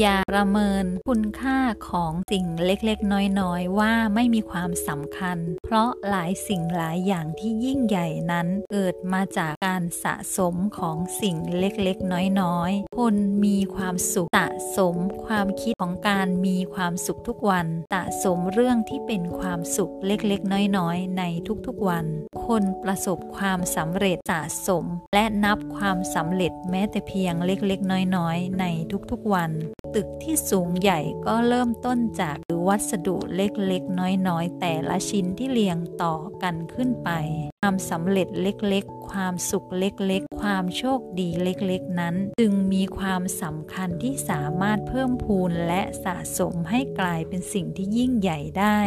อย่าประเมินคุณค่าของสิ่งเล็กๆ น้อยๆ ว่าไม่มีความสำคัญ เพราะหลายสิ่งหลายอย่างที่ยิ่งใหญ่นั้นเกิดมาจากการสะสมของสิ่งเล็กๆ น้อยๆ คนมีความสุขสะสมความคิดของการมีความสุขทุกวัน สะสมเรื่องที่เป็นความสุขเล็กๆ น้อยๆ ในทุกๆ วัน คนประสบความสำเร็จสะสม และนับความสำเร็จแม้แต่เพียงเล็กๆ น้อยๆ ในทุกๆ วันตึกที่สูงใหญ่ก็เริ่มต้นจากหรือวัสดุเล็กๆ น้อยๆ แต่ละชิ้นที่เรียงต่อกันขึ้นไป ความสำเร็จเล็กๆ ความสุขเล็กๆ ความโชคดีเล็กๆ นั้น จึงมีความสำคัญที่สามารถเพิ่มพูนและสะสมให้กลายเป็นสิ่งที่ยิ่งใหญ่ได้